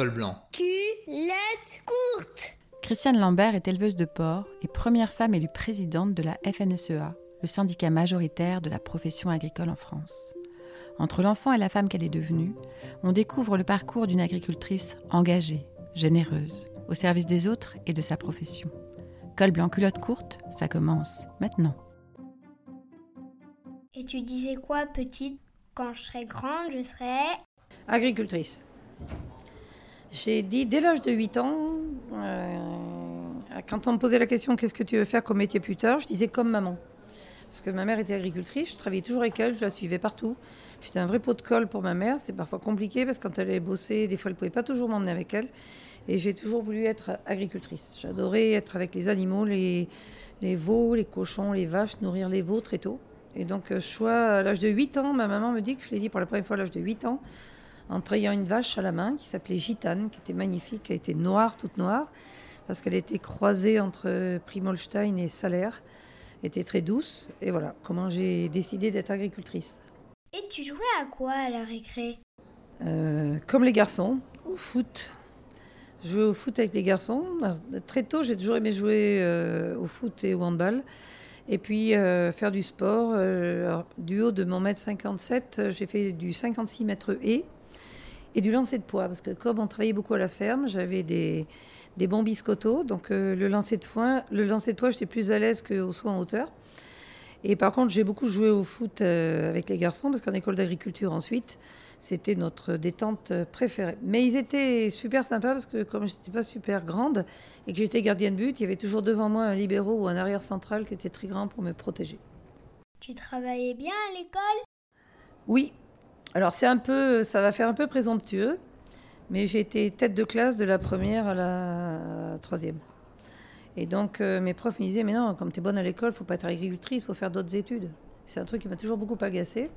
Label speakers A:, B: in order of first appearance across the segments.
A: col blanc.
B: Culotte courte.
C: Christiane Lambert est éleveuse de porc et première femme élue présidente de la FNSEA, le syndicat majoritaire de la profession agricole en France. Entre l'enfant et la femme qu'elle est devenue, on découvre le parcours d'une agricultrice engagée, généreuse, au service des autres et de sa profession. Col blanc culotte courte, ça commence maintenant.
B: Et tu disais quoi, petite? Quand je serai grande, je serai.
D: Agricultrice. J'ai dit dès l'âge de 8 ans, euh, quand on me posait la question qu'est-ce que tu veux faire comme métier plus tard, je disais comme maman. Parce que ma mère était agricultrice, je travaillais toujours avec elle, je la suivais partout. J'étais un vrai pot de colle pour ma mère, c'était parfois compliqué parce que quand elle allait bosser, des fois elle ne pouvait pas toujours m'emmener avec elle. Et j'ai toujours voulu être agricultrice. J'adorais être avec les animaux, les, veaux, les cochons, les vaches, nourrir les veaux très tôt. Et donc, choix, à l'âge de 8 ans, ma maman me dit que je l'ai dit pour la première fois à l'âge de 8 ans, en trayant une vache à la main qui s'appelait Gitane, qui était magnifique, qui était noire, toute noire, parce qu'elle était croisée entre Primolstein et Salaire, était très douce. Et voilà comment j'ai décidé d'être agricultrice.
B: Et tu jouais à quoi à la récré?
D: Euh, Comme les garçons, au foot. Je jouais au foot avec les garçons. Très tôt, j'ai toujours aimé jouer euh, au foot et au handball. Et puis euh, faire du sport. du haut de mon mètre 57, j'ai fait du 56 mètres et et du lancer de poids. Parce que comme on travaillait beaucoup à la ferme, j'avais des, des bons biscottos. Donc le lancer de foin, le lancer de poids, j'étais plus à l'aise qu'au saut en hauteur. Et par contre, j'ai beaucoup joué au foot avec les garçons, parce qu'en école d'agriculture ensuite, c'était notre détente préférée. Mais ils étaient super sympas parce que comme je n'étais pas super grande et que j'étais gardienne de but, il y avait toujours devant moi un libéraux ou un arrière central qui était très grand pour me protéger.
B: Tu travaillais bien à l'école?
D: Oui. Alors c'est un peu, ça va faire un peu présomptueux, mais j'ai été tête de classe de la première à la troisième. Et donc mes profs me disaient, mais non, comme tu es bonne à l'école, faut pas être agricultrice, faut faire d'autres études. C'est un truc qui m'a toujours beaucoup agacée.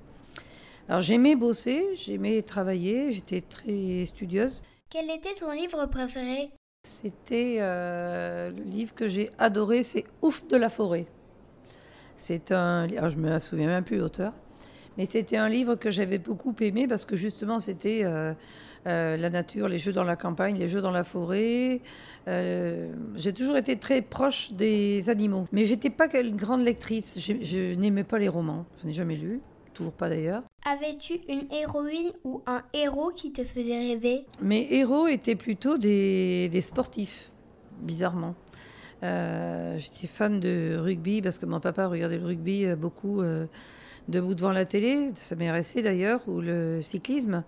D: Alors j'aimais bosser, j'aimais travailler, j'étais très studieuse.
B: Quel était ton livre préféré?
D: C'était euh, le livre que j'ai adoré, c'est Ouf de la forêt. C'est un, alors je me souviens même plus l'auteur, mais c'était un livre que j'avais beaucoup aimé parce que justement c'était euh, euh, la nature, les jeux dans la campagne, les jeux dans la forêt. j'ai toujours été très proche des animaux, mais j'étais pas une grande lectrice. Je, je n'aimais pas les romans, je n'ai jamais lu toujours pas d'ailleurs.
B: Avais-tu une héroïne ou un héros qui te faisait rêver?
D: Mes héros étaient plutôt des, des sportifs, bizarrement. Euh, J'étais fan de rugby parce que mon papa regardait le rugby beaucoup euh, debout devant la télé, ça m'est resté d'ailleurs, ou le cyclisme.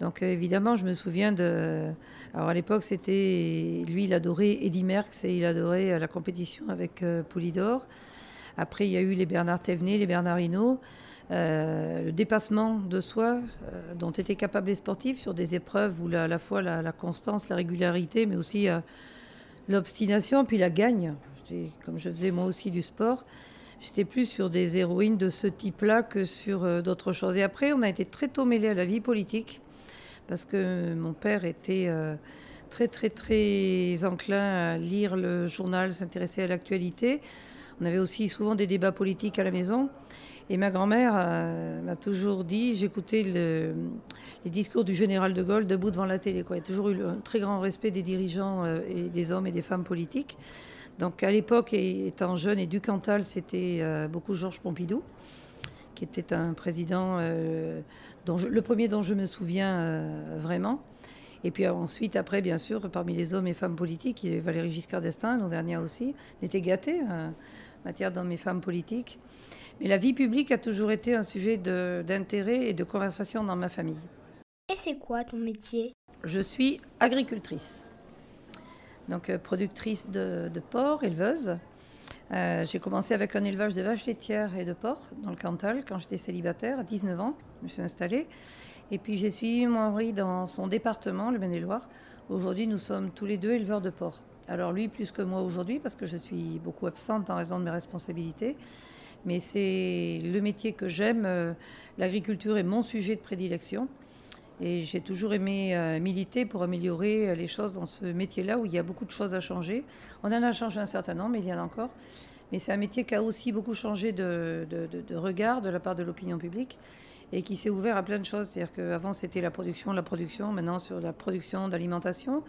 D: Donc euh, évidemment, je me souviens de... Alors à l'époque, c'était... Lui, il adorait Eddy Merckx et il adorait la compétition avec euh, Poulidor. Après, il y a eu les Bernard Thévenet, les Bernard Hinault. Euh, le dépassement de soi euh, dont étaient capables les sportifs sur des épreuves où la, à la fois la, constance, la régularité, mais aussi euh, l'obstination, puis la gagne. Comme je faisais moi aussi du sport, j'étais plus sur des héroïnes de ce type-là que sur euh, d'autres choses. Et après, on a été très tôt mêlés à la vie politique, parce que mon père était euh, très très très enclin à lire le journal, s'intéresser à l'actualité. On avait aussi souvent des débats politiques à la maison. Et ma grand-mère euh, m'a toujours dit, j'écoutais le, les discours du général de Gaulle debout devant la télé. Il y a toujours eu un très grand respect des dirigeants et des hommes et des femmes politiques. Donc à l'époque, étant jeune et du Cantal, c'était euh, beaucoup Georges Pompidou, qui était un président, euh, dont je, le premier dont je me souviens euh, vraiment. Et puis ensuite, après, bien sûr, parmi les hommes et femmes politiques, il y avait Valéry Giscard d'Estaing, l'Auvergnat aussi. On était gâtés en matière d'hommes et femmes politiques. Mais la vie publique a toujours été un sujet d'intérêt et de conversation dans ma famille.
B: Et c'est quoi ton métier?
D: Je suis agricultrice, donc euh, productrice de, de porc, éleveuse. Euh, j'ai commencé avec un élevage de vaches laitières et de porcs dans le Cantal quand j'étais célibataire, à 19 ans. Je me suis installée. Et puis j'ai suivi mon mari dans son département, le Maine-et-Loire. Aujourd'hui, nous sommes tous les deux éleveurs de porcs. Alors lui, plus que moi aujourd'hui, parce que je suis beaucoup absente en raison de mes responsabilités. Mais c'est le métier que j'aime. Euh, L'agriculture est mon sujet de prédilection. Et j'ai toujours aimé euh, militer pour améliorer les choses dans ce métier-là où il y a beaucoup de choses à changer. On en a changé un certain nombre, mais il y en a encore. Mais c'est un métier qui a aussi beaucoup changé de regard de la part de l'opinion publique. et qui s'est ouvert à plein de choses. C'est-à-dire qu'avant, c'était la production, la production, maintenant sur la production d'alimentation,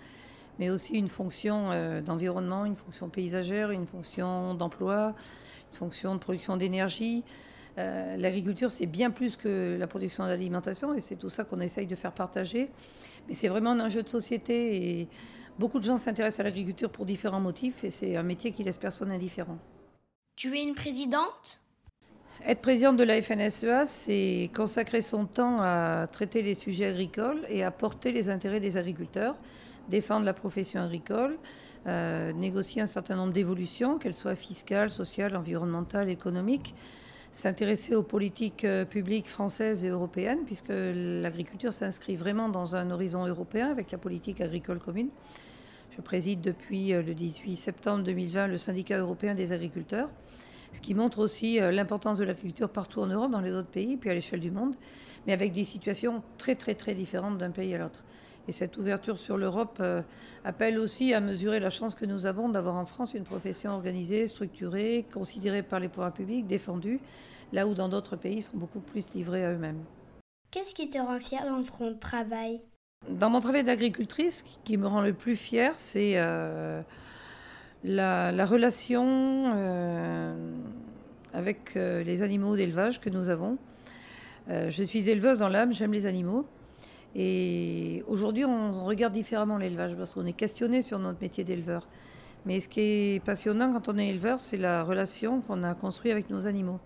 D: mais aussi une fonction euh, d'environnement, une fonction paysagère, une fonction d'emploi, une fonction de production d'énergie. Euh, l'agriculture, c'est bien plus que la production d'alimentation, et c'est tout ça qu'on essaye de faire partager. Mais c'est vraiment un enjeu de société, et beaucoup de gens s'intéressent à l'agriculture pour différents motifs, et c'est un métier qui laisse personne indifférent.
B: Tu es une présidente?
D: Être présidente de la FNSEA, c'est consacrer son temps à traiter les sujets agricoles et à porter les intérêts des agriculteurs, défendre la profession agricole, euh, négocier un certain nombre d'évolutions, qu'elles soient fiscales, sociales, environnementales, économiques, s'intéresser aux politiques euh, publiques françaises et européennes, puisque l'agriculture s'inscrit vraiment dans un horizon européen avec la politique agricole commune. Je préside depuis euh, le 18 septembre 2020 le syndicat européen des agriculteurs ce qui montre aussi euh, l'importance de l'agriculture partout en Europe, dans les autres pays, puis à l'échelle du monde, mais avec des situations très très très différentes d'un pays à l'autre. Et cette ouverture sur l'Europe euh, appelle aussi à mesurer la chance que nous avons d'avoir en France une profession organisée, structurée, considérée par les pouvoirs publics, défendue, là où dans d'autres pays ils sont beaucoup plus livrés à eux-mêmes.
B: Qu'est-ce qui te rend fière dans ton travail?
D: Dans mon travail d'agricultrice, ce qui me rend le plus fière, c'est euh, la, relation euh, avec euh, les animaux d'élevage que nous avons. Je suis éleveuse dans l'âme, j'aime les animaux. Et aujourd'hui, on regarde différemment l'élevage parce qu'on est questionné sur notre métier d'éleveur. Mais ce qui est passionnant quand on est éleveur, c'est la relation qu'on a construite avec nos animaux.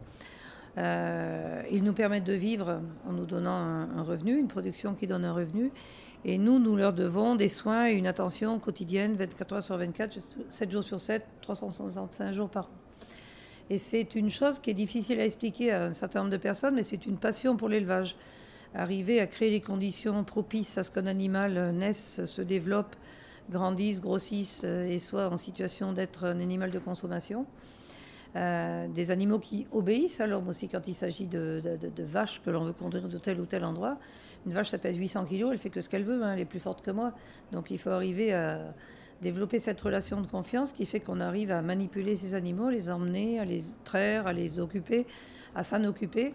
D: ils nous permettent de vivre en nous donnant un, revenu, une production qui donne un revenu. Et nous, nous leur devons des soins et une attention quotidienne, 24 heures sur 24, 7 jours sur 7, 365 jours par an. Et c'est une chose qui est difficile à expliquer à un certain nombre de personnes, mais c'est une passion pour l'élevage. Arriver à créer les conditions propices à ce qu'un animal naisse, se développe, grandisse, grossisse euh, et soit en situation d'être un animal de consommation. Euh, des animaux qui obéissent à l'homme aussi quand il s'agit de, vaches que l'on veut conduire de tel ou tel endroit. Une vache, ça pèse 800 kilos, elle fait que ce qu'elle veut, hein, elle est plus forte que moi. Donc il faut arriver à développer cette relation de confiance qui fait qu'on arrive à manipuler ces animaux, les emmener, à les traire, à les occuper, à s'en occuper.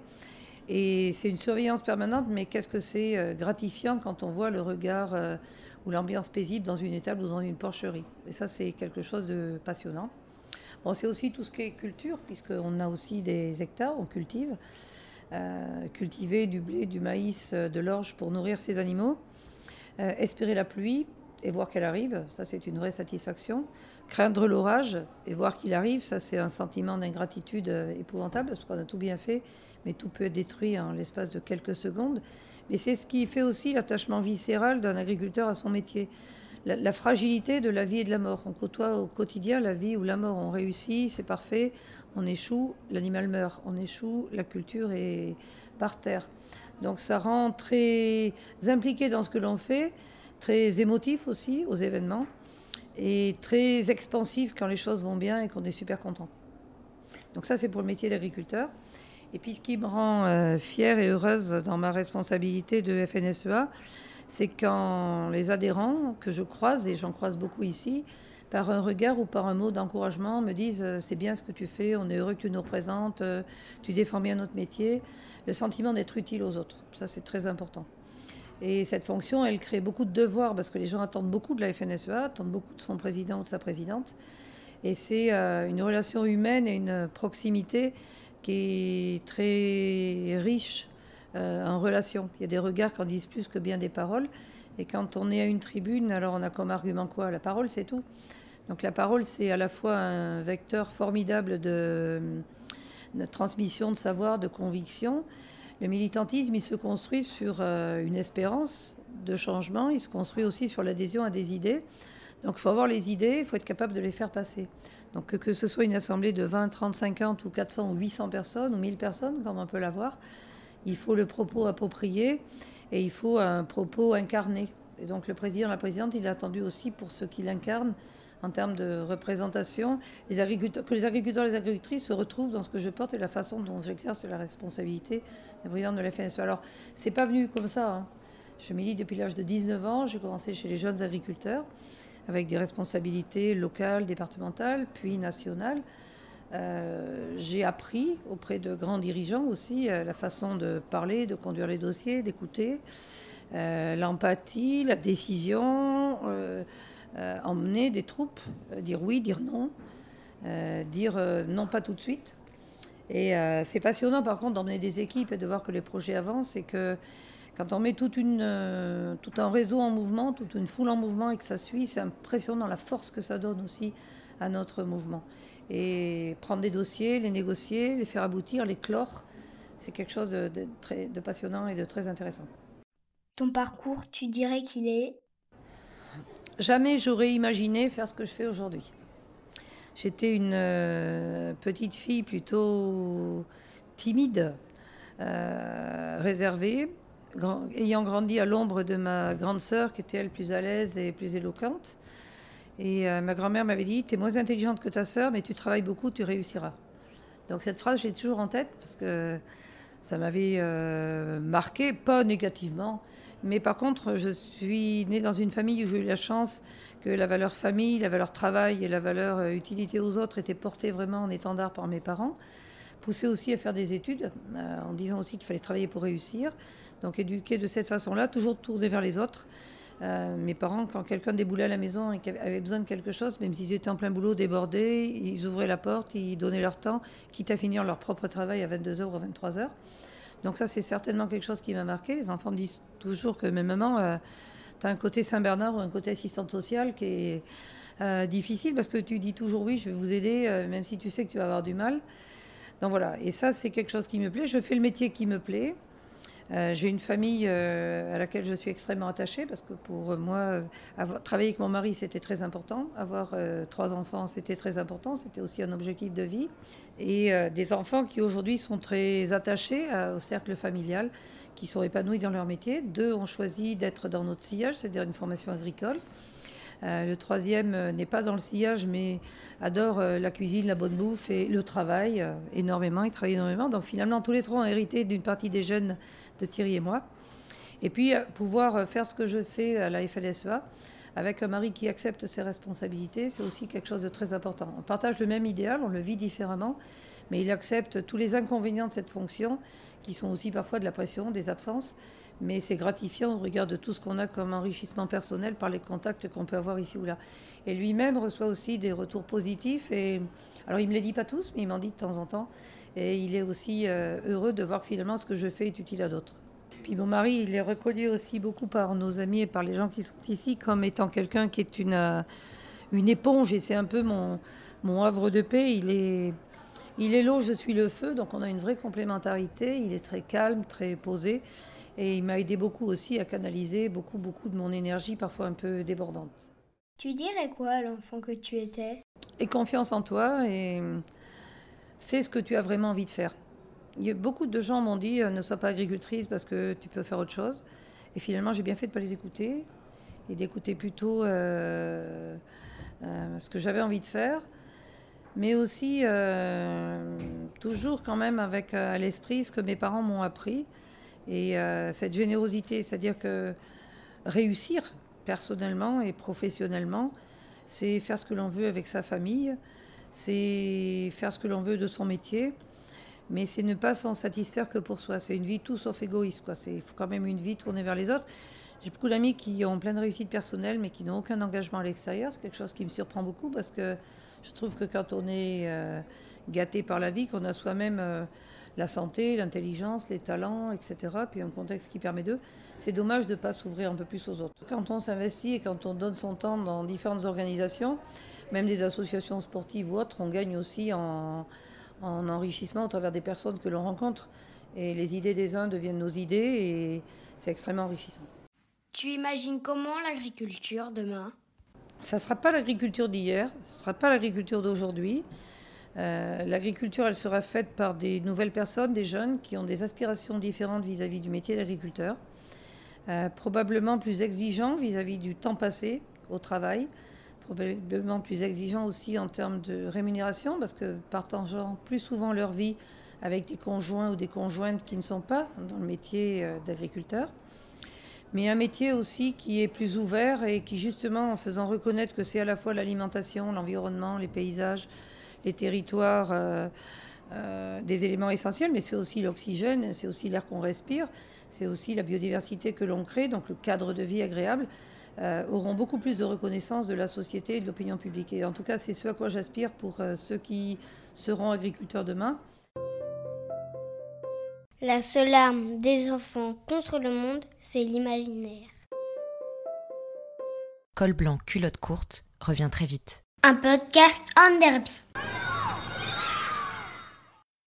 D: Et c'est une surveillance permanente, mais qu'est-ce que c'est euh, gratifiant quand on voit le regard euh, ou l'ambiance paisible dans une étable ou dans une porcherie. Et ça, c'est quelque chose de passionnant. Bon, c'est aussi tout ce qui est culture, puisqu'on a aussi des hectares, on cultive. Euh, cultiver du blé, du maïs, de l'orge pour nourrir ses animaux, espérer la pluie et voir qu'elle arrive, ça c'est une vraie satisfaction. Craindre l'orage et voir qu'il arrive, ça c'est un sentiment d'ingratitude épouvantable parce qu'on a tout bien fait, mais tout peut être détruit en l'espace de quelques secondes. Mais c'est ce qui fait aussi l'attachement viscéral d'un agriculteur à son métier. La, fragilité de la vie et de la mort. On côtoie au quotidien la vie ou la mort. On réussit, c'est parfait on échoue, l'animal meurt. On échoue, la culture est par terre. Donc ça rend très impliqué dans ce que l'on fait, très émotif aussi aux événements, et très expansif quand les choses vont bien et qu'on est super content. Donc ça c'est pour le métier d'agriculteur. Et puis ce qui me rend euh, fière et heureuse dans ma responsabilité de FNSEA, c'est quand les adhérents que je croise, et j'en croise beaucoup ici, par un regard ou par un mot d'encouragement, me disent euh, c'est bien ce que tu fais, on est heureux que tu nous représentes, euh, tu défends bien notre métier. Le sentiment d'être utile aux autres, ça c'est très important. Et cette fonction, elle crée beaucoup de devoirs parce que les gens attendent beaucoup de la FNSEA, attendent beaucoup de son président ou de sa présidente. Et c'est une relation humaine et une proximité qui est très riche en relation. Il y a des regards qui en disent plus que bien des paroles. Et quand on est à une tribune, alors on a comme argument quoi? La parole, c'est tout. Donc la parole, c'est à la fois un vecteur formidable de, transmission de savoir, de conviction. Le militantisme, il se construit sur euh, une espérance de changement, il se construit aussi sur l'adhésion à des idées. Donc il faut avoir les idées, il faut être capable de les faire passer. Donc que, ce soit une assemblée de 20, 30, 50 ou 400 ou 800 personnes ou 1000 personnes, comme on peut l'avoir, il faut le propos approprié et il faut un propos incarné. Et donc le président, la présidente, il a attendu aussi pour ce qu'il incarne en termes de représentation, les agriculteurs, que les agriculteurs et les agricultrices se retrouvent dans ce que je porte et la façon dont j'exerce la responsabilité de président de la FNSE. Alors, c'est pas venu comme ça. Hein. Je milite depuis l'âge de 19 ans. J'ai commencé chez les jeunes agriculteurs avec des responsabilités locales, départementales, puis nationales. j'ai appris auprès de grands dirigeants aussi la façon de parler, de conduire les dossiers, d'écouter, l'empathie, la décision, emmener des troupes, dire oui, dire non, dire non pas tout de suite. Et c'est passionnant par contre d'emmener des équipes et de voir que les projets avancent et que quand on met toute une, euh, tout un réseau en mouvement, toute une foule en mouvement et que ça suit, c'est impressionnant la force que ça donne aussi à notre mouvement. Et prendre des dossiers, les négocier, les faire aboutir, les clore, c'est quelque chose de, très, de passionnant et de très intéressant.
B: Ton parcours, tu dirais qu'il est?
D: Jamais j'aurais imaginé faire ce que je fais aujourd'hui. J'étais une euh, petite fille plutôt timide, euh, réservée, ayant grandi à l'ombre de ma grande sœur, qui était elle plus à l'aise et plus éloquente. Et euh, ma grand-mère m'avait dit Tu es moins intelligente que ta sœur, mais tu travailles beaucoup, tu réussiras. Donc cette phrase, j'ai toujours en tête parce que ça m'avait euh, marqué, pas négativement. Mais par contre, je suis née dans une famille où j'ai eu la chance que la valeur famille, la valeur travail et la valeur euh, utilité aux autres étaient portées vraiment en étendard par mes parents. Poussée aussi à faire des études, en disant aussi qu'il fallait travailler pour réussir. Donc éduquer de cette façon-là, toujours tourner vers les autres. Euh, mes parents, quand quelqu'un déboulait à la maison et avait besoin de quelque chose, même s'ils étaient en plein boulot, débordés, ils ouvraient la porte, ils donnaient leur temps, quitte à finir leur propre travail à 22h ou 23h. Donc ça, c'est certainement quelque chose qui m'a marqué. Les enfants me disent toujours que, même maman, euh, tu as un côté Saint-Bernard ou un côté assistante sociale qui est euh, difficile parce que tu dis toujours oui, je vais vous aider, même si tu sais que tu vas avoir du mal. Donc voilà, et ça, c'est quelque chose qui me plaît. Je fais le métier qui me plaît. Euh, j'ai une famille euh, à laquelle je suis extrêmement attachée parce que pour moi, travailler avec mon mari, c'était très important. Avoir euh, trois enfants, c'était très important. C'était aussi un objectif de vie. Et des enfants qui aujourd'hui sont très attachés au cercle familial, qui sont épanouis dans leur métier. Deux ont choisi d'être dans notre sillage, c'est-à-dire une formation agricole. Le troisième n'est pas dans le sillage, mais adore la cuisine, la bonne bouffe et le travail énormément. Il travaille énormément. Donc finalement, tous les trois ont hérité d'une partie des jeunes de Thierry et moi. Et puis euh, pouvoir euh, faire ce que je fais à la FLSEA avec un mari qui accepte ses responsabilités, c'est aussi quelque chose de très important. On partage le même idéal, on le vit différemment, mais il accepte tous les inconvénients de cette fonction, qui sont aussi parfois de la pression, des absences, mais c'est gratifiant au regard de tout ce qu'on a comme enrichissement personnel par les contacts qu'on peut avoir ici ou là. Et lui-même reçoit aussi des retours positifs, et alors il me les dit pas tous, mais il m'en dit de temps en temps, et il est aussi euh, heureux de voir que finalement ce que je fais est utile à d'autres. Puis mon mari, il est reconnu aussi beaucoup par nos amis et par les gens qui sont ici comme étant quelqu'un qui est une, euh, une éponge et c'est un peu mon, mon havre de paix. Il est, il est l'eau, je suis le feu, donc on a une vraie complémentarité. Il est très calme, très posé et il m'a aidé beaucoup aussi à canaliser beaucoup, beaucoup de mon énergie, parfois un peu débordante.
B: Tu dirais quoi à l'enfant que tu étais?
D: Et confiance en toi et fais ce que tu as vraiment envie de faire. Beaucoup de gens m'ont dit euh, ne sois pas agricultrice parce que tu peux faire autre chose. Et finalement, j'ai bien fait de ne pas les écouter et d'écouter plutôt euh, euh, ce que j'avais envie de faire. Mais aussi, toujours quand même avec à l'esprit ce que mes parents m'ont appris et cette générosité, c'est-à-dire que réussir personnellement et professionnellement, c'est faire ce que l'on veut avec sa famille, c'est faire ce que l'on veut de son métier, mais c'est ne pas s'en satisfaire que pour soi. C'est une vie tout sauf égoïste. Quoi. C'est quand même une vie tournée vers les autres. J'ai beaucoup d'amis qui ont plein de réussites personnelles, mais qui n'ont aucun engagement à l'extérieur. C'est quelque chose qui me surprend beaucoup parce que je trouve que quand on est euh, gâté par la vie, qu'on a soi-même euh, la santé, l'intelligence, les talents, etc., puis un contexte qui permet d'eux, c'est dommage de ne pas s'ouvrir un peu plus aux autres. Quand on s'investit et quand on donne son temps dans différentes organisations, même des associations sportives ou autres, on gagne aussi en, enrichissement au travers des personnes que l'on rencontre. Et les idées des uns deviennent nos idées et c'est extrêmement enrichissant.
B: Tu imagines comment l'agriculture demain?
D: Ça ne sera pas l'agriculture d'hier, ce ne sera pas l'agriculture d'aujourd'hui. Euh, l'agriculture, elle sera faite par des nouvelles personnes, des jeunes qui ont des aspirations différentes vis-à-vis du métier d'agriculteur, euh, probablement plus exigeants vis à -vis du temps passé au travail, probablement plus exigeants aussi en termes de rémunération, parce que partageant plus souvent leur vie avec des conjoints ou des conjointes qui ne sont pas dans le métier euh, d'agriculteur, mais un métier aussi qui est plus ouvert et qui justement, en faisant reconnaître que c'est à la fois l'alimentation, l'environnement, les paysages, les territoires des éléments essentiels, mais c'est aussi l'oxygène, c'est aussi l'air qu'on respire, c'est aussi la biodiversité que l'on crée, donc le cadre de vie agréable. auront beaucoup plus de reconnaissance de la société et de l'opinion publique. Et en tout cas, c'est ce à quoi j'aspire pour ceux qui seront agriculteurs demain.
B: La seule arme des enfants contre le monde, c'est l'imaginaire.
A: Col blanc, culotte courte revient très vite.
B: Un podcast en derby.